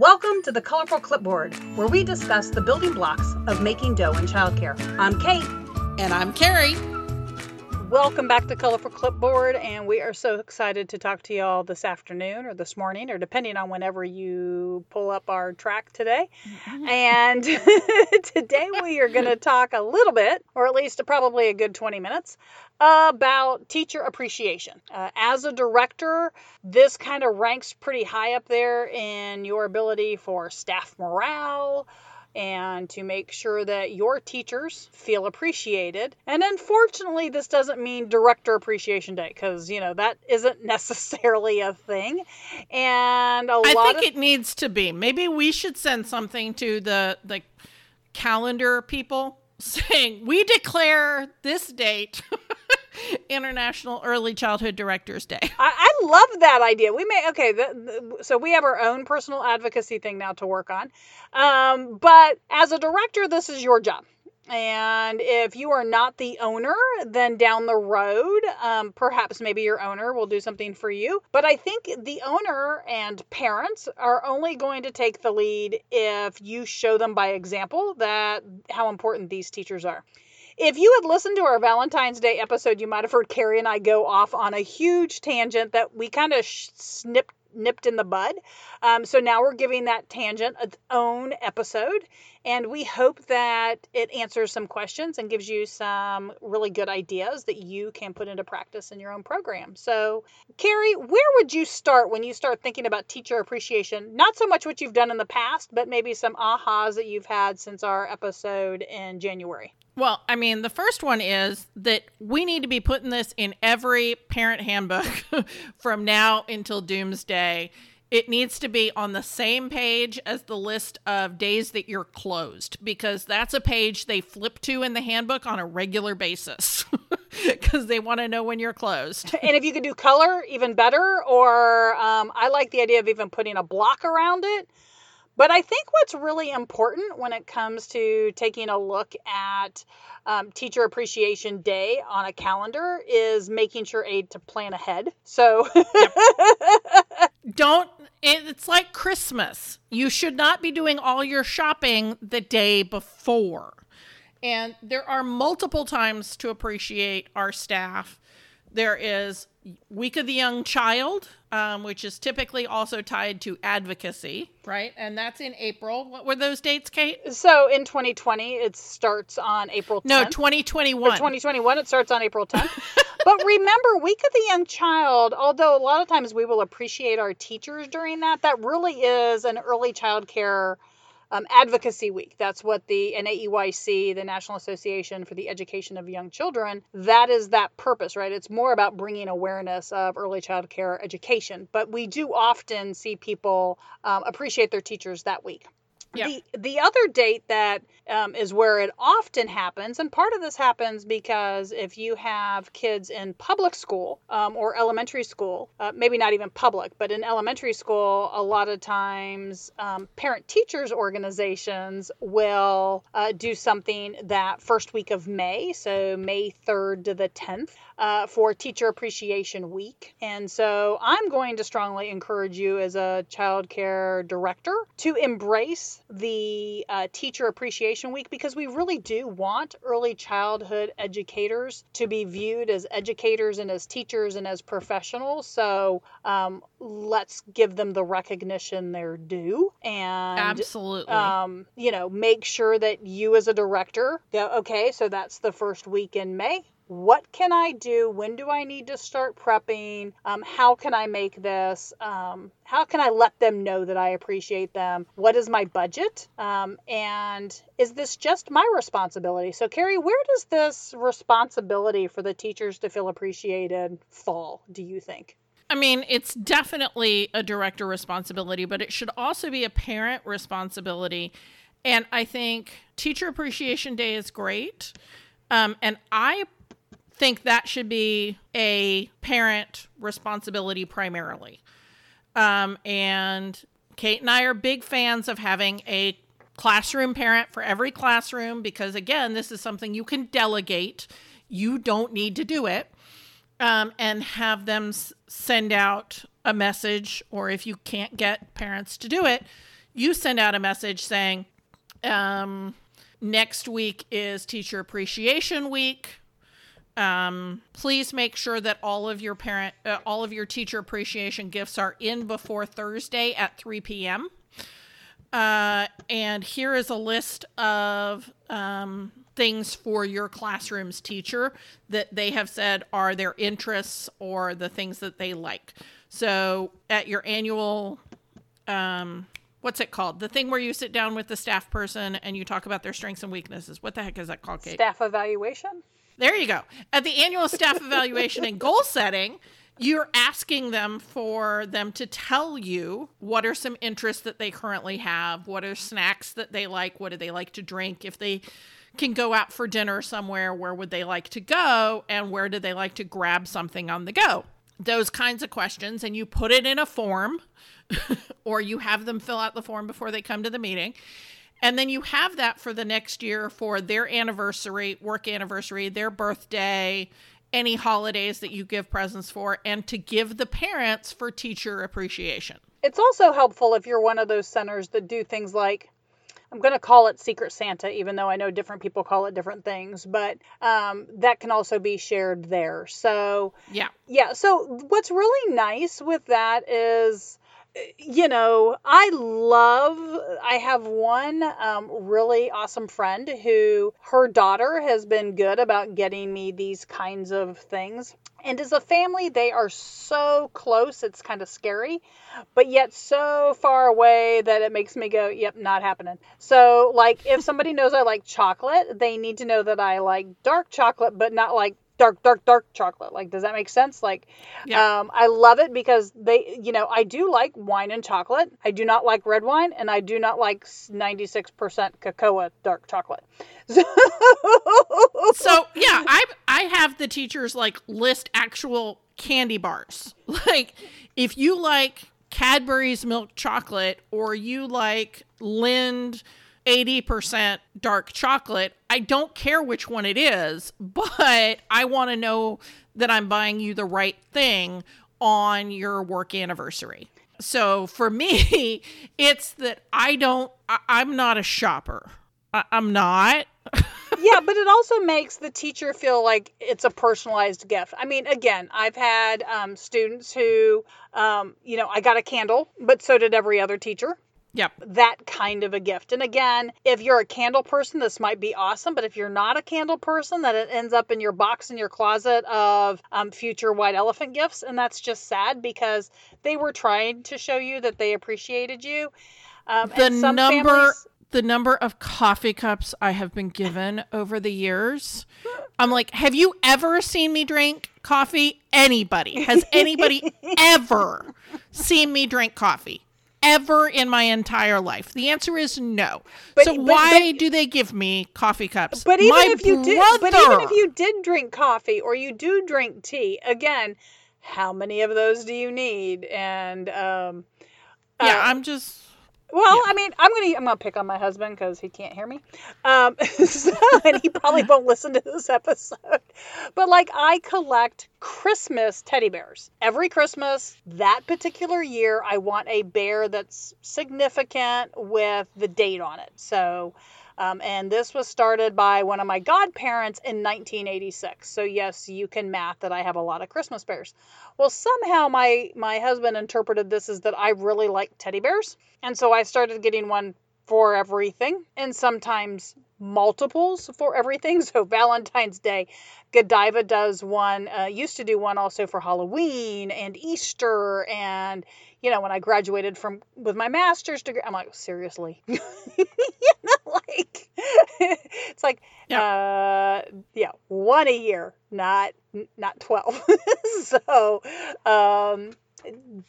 Welcome to the Colorful Clipboard, where we discuss the building blocks of making dough in childcare. I'm Kate. And I'm Carrie. Welcome back to Colorful Clipboard, and we are so excited to talk to y'all this afternoon or this morning, or depending on whenever you pull up our track today. Mm-hmm. And today we are going to talk a little bit, or at least probably a good 20 minutes, about teacher appreciation. Uh, as a director, this kind of ranks pretty high up there in your ability for staff morale and to make sure that your teachers feel appreciated. And unfortunately, this doesn't mean Director Appreciation Day because, you know, that isn't necessarily a thing. And a I lot I think of... it needs to be. Maybe we should send something to the the calendar people saying, "We declare this date International Early Childhood Directors Day. I, I love that idea. We may okay, the, the, so we have our own personal advocacy thing now to work on. Um, but as a director, this is your job. And if you are not the owner, then down the road, um, perhaps maybe your owner will do something for you. But I think the owner and parents are only going to take the lead if you show them by example that how important these teachers are. If you had listened to our Valentine's Day episode, you might have heard Carrie and I go off on a huge tangent that we kind of sh- snipped nipped in the bud. Um, so now we're giving that tangent its own episode, and we hope that it answers some questions and gives you some really good ideas that you can put into practice in your own program. So, Carrie, where would you start when you start thinking about teacher appreciation? Not so much what you've done in the past, but maybe some ahas that you've had since our episode in January. Well, I mean, the first one is that we need to be putting this in every parent handbook from now until doomsday. It needs to be on the same page as the list of days that you're closed because that's a page they flip to in the handbook on a regular basis because they want to know when you're closed. and if you could do color, even better. Or um, I like the idea of even putting a block around it but I think what's really important when it comes to taking a look at um, Teacher Appreciation Day on a calendar is making sure aid to plan ahead. So don't, it's like Christmas. You should not be doing all your shopping the day before. And there are multiple times to appreciate our staff. There is Week of the Young Child, um, which is typically also tied to advocacy, right? And that's in April. What were those dates, Kate? So in 2020, it starts on April 10th. No, 2021. 2021, it starts on April 10th. but remember, Week of the Young Child, although a lot of times we will appreciate our teachers during that, that really is an early child care um, Advocacy Week. That's what the NAEYC, the National Association for the Education of Young Children, that is that purpose, right? It's more about bringing awareness of early child care education. But we do often see people um, appreciate their teachers that week. Yeah. The the other date that um, is where it often happens, and part of this happens because if you have kids in public school um, or elementary school, uh, maybe not even public, but in elementary school, a lot of times um, parent teachers organizations will uh, do something that first week of May, so May 3rd to the 10th uh, for Teacher Appreciation Week. And so I'm going to strongly encourage you as a child care director to embrace the uh, Teacher Appreciation Week because we really do want early childhood educators to be viewed as educators and as teachers and as professionals. So um, let's give them the recognition they're due and absolutely um, you know make sure that you as a director go okay so that's the first week in may what can I do? When do I need to start prepping? Um, how can I make this? Um, how can I let them know that I appreciate them? What is my budget? Um, and is this just my responsibility? So, Carrie, where does this responsibility for the teachers to feel appreciated fall, do you think? I mean, it's definitely a director responsibility, but it should also be a parent responsibility. And I think Teacher Appreciation Day is great. Um, and I think that should be a parent responsibility primarily. Um, and Kate and I are big fans of having a classroom parent for every classroom because, again, this is something you can delegate. You don't need to do it. Um, and have them s- send out a message, or if you can't get parents to do it, you send out a message saying, um, next week is Teacher Appreciation Week. Um, please make sure that all of your parent, uh, all of your teacher appreciation gifts are in before Thursday at 3 p.m. Uh, and here is a list of um, things for your classroom's teacher that they have said are their interests or the things that they like. So at your annual, um, what's it called? The thing where you sit down with the staff person and you talk about their strengths and weaknesses. What the heck is that called, Kate? Staff evaluation. There you go. At the annual staff evaluation and goal setting, you're asking them for them to tell you what are some interests that they currently have, what are snacks that they like, what do they like to drink, if they can go out for dinner somewhere, where would they like to go, and where do they like to grab something on the go. Those kinds of questions, and you put it in a form, or you have them fill out the form before they come to the meeting. And then you have that for the next year for their anniversary, work anniversary, their birthday, any holidays that you give presents for, and to give the parents for teacher appreciation. It's also helpful if you're one of those centers that do things like I'm going to call it Secret Santa, even though I know different people call it different things, but um, that can also be shared there. So, yeah. Yeah. So, what's really nice with that is you know, I love, I have one um, really awesome friend who her daughter has been good about getting me these kinds of things. And as a family, they are so close, it's kind of scary, but yet so far away that it makes me go, yep, not happening. So, like, if somebody knows I like chocolate, they need to know that I like dark chocolate, but not like dark, dark, dark chocolate. Like, does that make sense? Like, yeah. um, I love it because they, you know, I do like wine and chocolate. I do not like red wine, and I do not like 96% cocoa dark chocolate. so yeah, I I have the teachers like list actual candy bars. Like, if you like Cadbury's milk chocolate or you like Lindt 80% dark chocolate. I don't care which one it is, but I want to know that I'm buying you the right thing on your work anniversary. So for me, it's that I don't, I, am not a shopper. I, I'm not. yeah, but it also makes the teacher feel like it's a personalized gift. I mean, again, I've had um, students who, um, you know, I got a candle, but so did every other teacher. Yep. That kind of a gift. And again, if you're a candle person, this might be awesome. But if you're not a candle person, then it ends up in your box in your closet of um, future white elephant gifts. And that's just sad because they were trying to show you that they appreciated you. Um, the number. Families... the number of coffee cups I have been given over the years. I'm like, have you ever seen me drink coffee? Anybody? Has anybody ever seen me drink coffee? Ever in my entire life? The answer is no. But, so but, why but, do they give me coffee cups? But even my if you brother, did, but even if you did drink coffee or you do drink tea, again, how many of those do you need? And um, yeah, uh, I'm just well, yeah. I mean, I'm gonna I'm gonna pick on my husband because he can't hear me, um, so, and he probably won't listen to this episode. But like, I collect Christmas teddy bears every Christmas. That particular year, I want a bear that's significant with the date on it. So. Um, and this was started by one of my godparents in 1986. So yes, you can math that I have a lot of Christmas bears. Well, somehow my my husband interpreted this as that I really like teddy bears, and so I started getting one for everything, and sometimes multiples for everything. So Valentine's Day, Godiva does one, uh, used to do one also for Halloween and Easter, and you know when I graduated from with my master's degree, I'm like seriously, you know, like it's like yeah. uh, yeah, one a year, not not 12. so, um,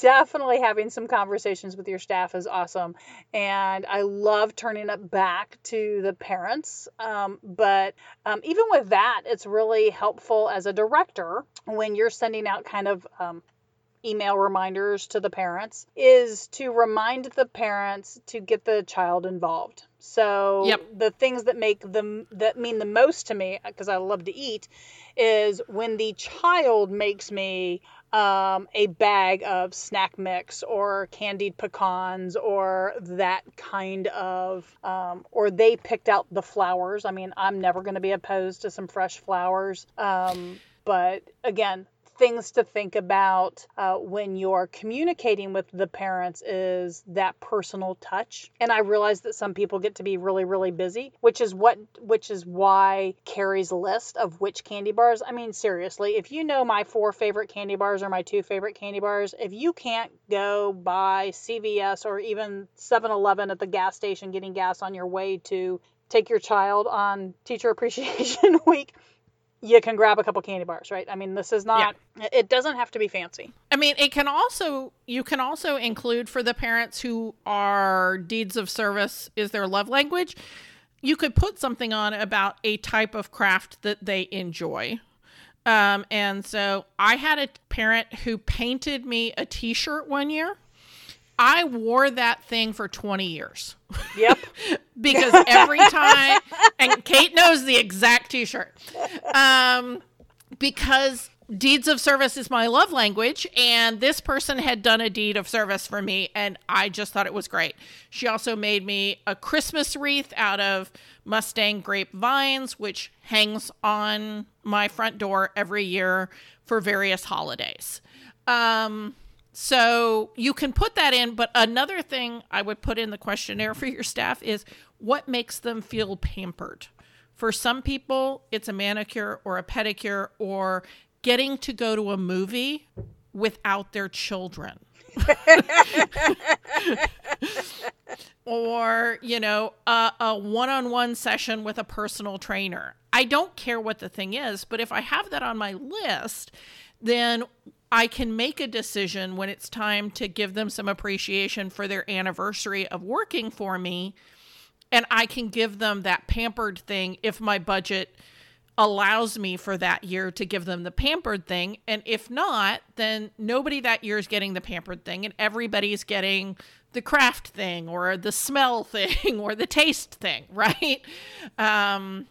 definitely having some conversations with your staff is awesome. And I love turning it back to the parents. Um, but um, even with that, it's really helpful as a director when you're sending out kind of um, email reminders to the parents is to remind the parents to get the child involved. So yep. the things that make them that mean the most to me because I love to eat is when the child makes me um, a bag of snack mix or candied pecans or that kind of, um, or they picked out the flowers. I mean, I'm never going to be opposed to some fresh flowers. Um, but again, things to think about uh, when you're communicating with the parents is that personal touch. And I realize that some people get to be really, really busy, which is what, which is why Carrie's list of which candy bars. I mean, seriously, if you know my four favorite candy bars or my two favorite candy bars, if you can't go by CVS or even 7 Eleven at the gas station getting gas on your way to take your child on Teacher Appreciation Week, you can grab a couple candy bars, right? I mean, this is not yeah. it doesn't have to be fancy. I mean, it can also you can also include for the parents who are deeds of service is their love language. You could put something on about a type of craft that they enjoy. Um, and so I had a parent who painted me a t-shirt one year I wore that thing for 20 years. Yep. because every time, and Kate knows the exact t shirt. Um, because deeds of service is my love language, and this person had done a deed of service for me, and I just thought it was great. She also made me a Christmas wreath out of Mustang grape vines, which hangs on my front door every year for various holidays. Um, so you can put that in, but another thing I would put in the questionnaire for your staff is what makes them feel pampered. For some people, it's a manicure or a pedicure or getting to go to a movie without their children. or, you know, a one on one session with a personal trainer. I don't care what the thing is, but if I have that on my list, then I can make a decision when it's time to give them some appreciation for their anniversary of working for me. And I can give them that pampered thing if my budget allows me for that year to give them the pampered thing. And if not, then nobody that year is getting the pampered thing, and everybody's getting the craft thing or the smell thing or the taste thing, right? Um,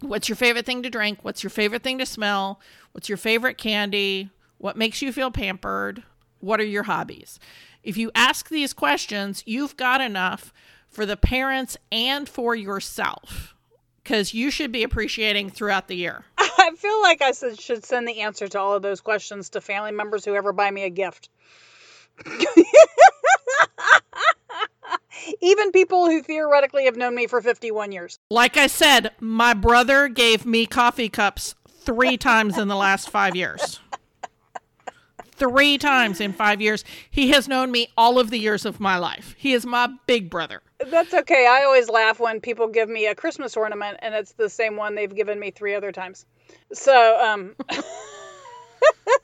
what's your favorite thing to drink? What's your favorite thing to smell? What's your favorite candy? What makes you feel pampered? What are your hobbies? If you ask these questions, you've got enough for the parents and for yourself because you should be appreciating throughout the year. I feel like I should send the answer to all of those questions to family members who ever buy me a gift. Even people who theoretically have known me for 51 years. Like I said, my brother gave me coffee cups three times in the last five years three times in five years. He has known me all of the years of my life. He is my big brother. That's okay. I always laugh when people give me a Christmas ornament and it's the same one they've given me three other times. So, um.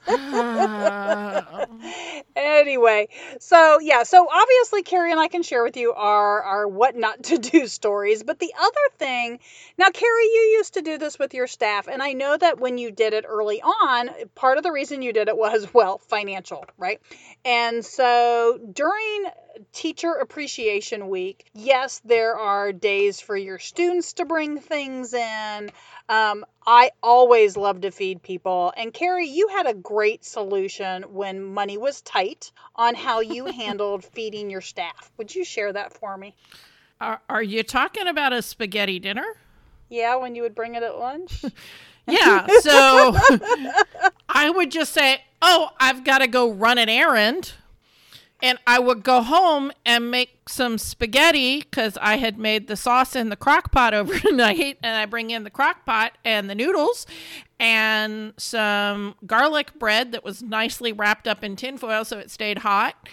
anyway, so yeah, so obviously Carrie and I can share with you our our what not to do stories, but the other thing, now Carrie, you used to do this with your staff, and I know that when you did it early on, part of the reason you did it was well financial, right? And so during Teacher Appreciation Week, yes, there are days for your students to bring things in. Um, I always love to feed people. And Carrie, you had a great solution when money was tight on how you handled feeding your staff. Would you share that for me? Are, are you talking about a spaghetti dinner? Yeah, when you would bring it at lunch. yeah, so I would just say, "Oh, I've got to go run an errand." And I would go home and make some spaghetti because I had made the sauce in the crock pot overnight. And I bring in the crock pot and the noodles and some garlic bread that was nicely wrapped up in tinfoil so it stayed hot,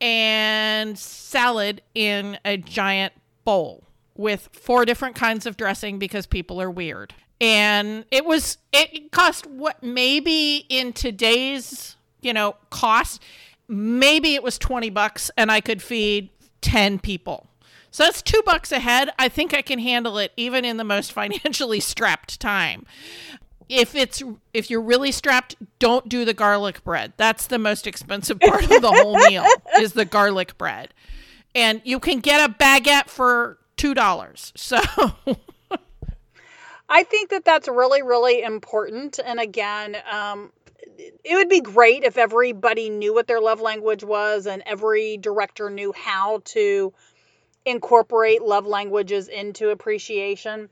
and salad in a giant bowl with four different kinds of dressing because people are weird. And it was, it cost what maybe in today's, you know, cost maybe it was 20 bucks and I could feed 10 people. So that's two bucks a head. I think I can handle it even in the most financially strapped time. If it's if you're really strapped, don't do the garlic bread. That's the most expensive part of the whole meal is the garlic bread. And you can get a baguette for $2. So I think that that's really, really important. And again, um, it would be great if everybody knew what their love language was and every director knew how to incorporate love languages into appreciation.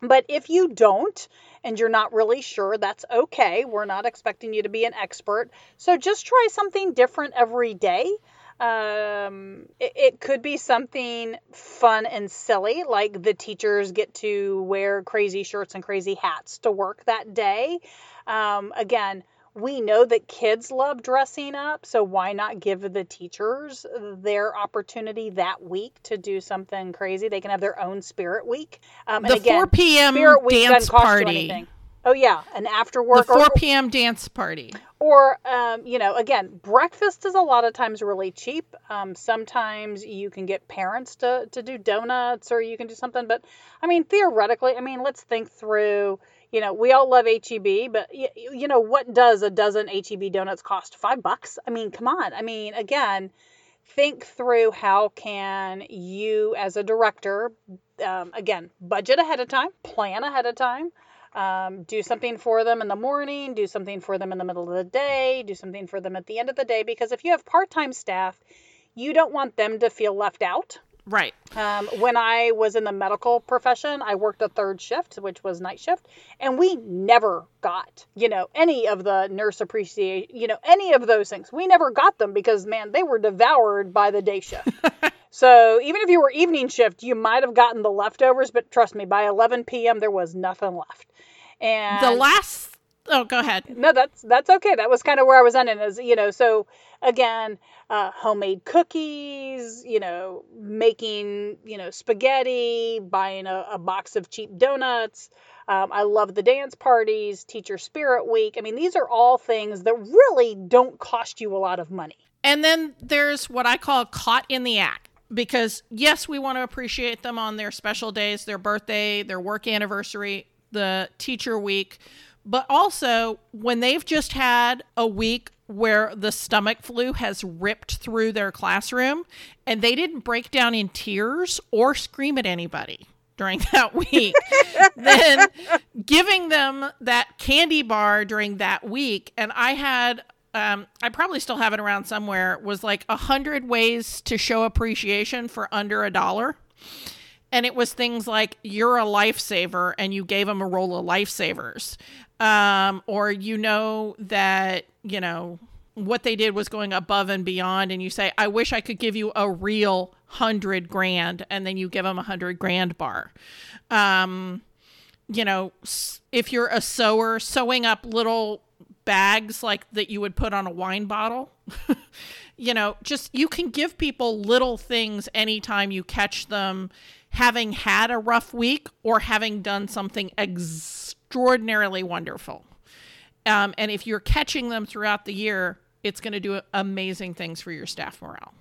But if you don't and you're not really sure, that's okay. We're not expecting you to be an expert. So just try something different every day. Um, it, it could be something fun and silly, like the teachers get to wear crazy shirts and crazy hats to work that day. Um, again, we know that kids love dressing up, so why not give the teachers their opportunity that week to do something crazy? They can have their own spirit week. Um, the again, 4 p.m. Spirit week dance party. Oh yeah, an after work. The 4 p.m. dance party. Or, um, you know, again, breakfast is a lot of times really cheap. Um, sometimes you can get parents to to do donuts, or you can do something. But I mean, theoretically, I mean, let's think through you know, we all love HEB, but you, know, what does a dozen HEB donuts cost? Five bucks? I mean, come on. I mean, again, think through how can you as a director, um, again, budget ahead of time, plan ahead of time, um, do something for them in the morning, do something for them in the middle of the day, do something for them at the end of the day. Because if you have part time staff, you don't want them to feel left out. Right. Um, when I was in the medical profession, I worked a third shift, which was night shift, and we never got, you know, any of the nurse appreciation, you know, any of those things. We never got them because, man, they were devoured by the day shift. so even if you were evening shift, you might have gotten the leftovers, but trust me, by 11 p.m. there was nothing left. And the last Oh, go ahead. No, that's that's okay. That was kind of where I was ending. Is you know, so again, uh, homemade cookies. You know, making you know spaghetti, buying a, a box of cheap donuts. Um, I love the dance parties, Teacher Spirit Week. I mean, these are all things that really don't cost you a lot of money. And then there's what I call caught in the act because yes, we want to appreciate them on their special days, their birthday, their work anniversary, the teacher week but also, when they've just had a week where the stomach flu has ripped through their classroom and they didn't break down in tears or scream at anybody during that week, then giving them that candy bar during that week, and I had um, I probably still have it around somewhere, was like a hundred ways to show appreciation for under a dollar. And it was things like you're a lifesaver and you gave them a roll of lifesavers um, or you know that you know what they did was going above and beyond and you say i wish i could give you a real hundred grand and then you give them a hundred grand bar. Um, you know if you're a sewer sewing up little bags like that you would put on a wine bottle you know just you can give people little things anytime you catch them having had a rough week or having done something extraordinarily wonderful. Um, and if you're catching them throughout the year, it's going to do amazing things for your staff morale.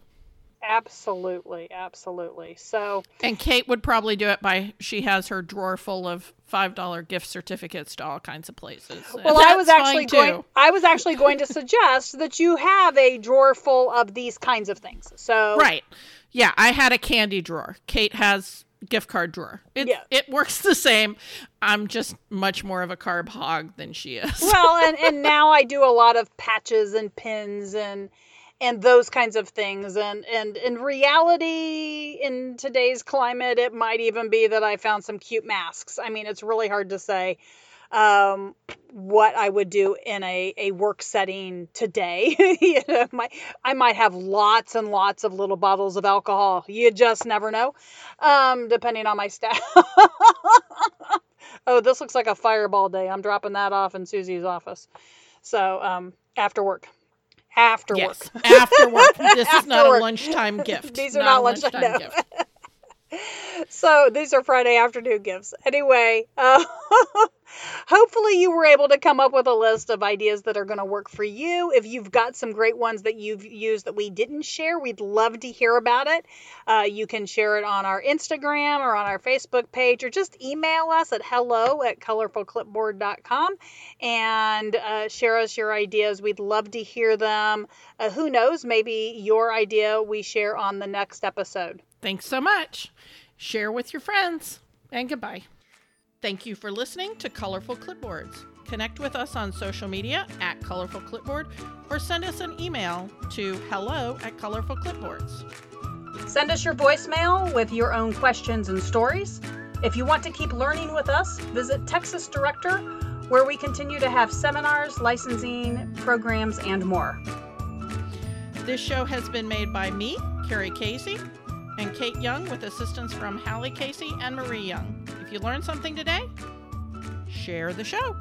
Absolutely, absolutely. So, and Kate would probably do it by she has her drawer full of five dollar gift certificates to all kinds of places. Well, I was actually going. I was actually going to suggest that you have a drawer full of these kinds of things. So, right, yeah, I had a candy drawer. Kate has gift card drawer. It, yeah. it works the same. I'm just much more of a carb hog than she is. well, and, and now I do a lot of patches and pins and and those kinds of things. And and in reality, in today's climate, it might even be that I found some cute masks. I mean, it's really hard to say um, what I would do in a, a work setting today. you know, my, I might have lots and lots of little bottles of alcohol. You just never know, um, depending on my staff. oh, this looks like a fireball day. I'm dropping that off in Susie's office. So um, after work. After yes, work. after work. This after is not work. a lunchtime gift. These are not, not lunchtime, lunchtime gift so these are Friday afternoon gifts. Anyway, uh, hopefully you were able to come up with a list of ideas that are going to work for you. If you've got some great ones that you've used that we didn't share, we'd love to hear about it. Uh, you can share it on our Instagram or on our Facebook page, or just email us at hello at colorfulclipboard.com and uh, share us your ideas. We'd love to hear them. Uh, who knows? Maybe your idea we share on the next episode. Thanks so much. Share with your friends, and goodbye. Thank you for listening to Colorful Clipboards. Connect with us on social media at Colorful Clipboard or send us an email to hello at Colorful Clipboards. Send us your voicemail with your own questions and stories. If you want to keep learning with us, visit Texas Director, where we continue to have seminars, licensing, programs, and more. This show has been made by me, Carrie Casey, and Kate Young with assistance from Hallie Casey and Marie Young. If you learned something today, share the show.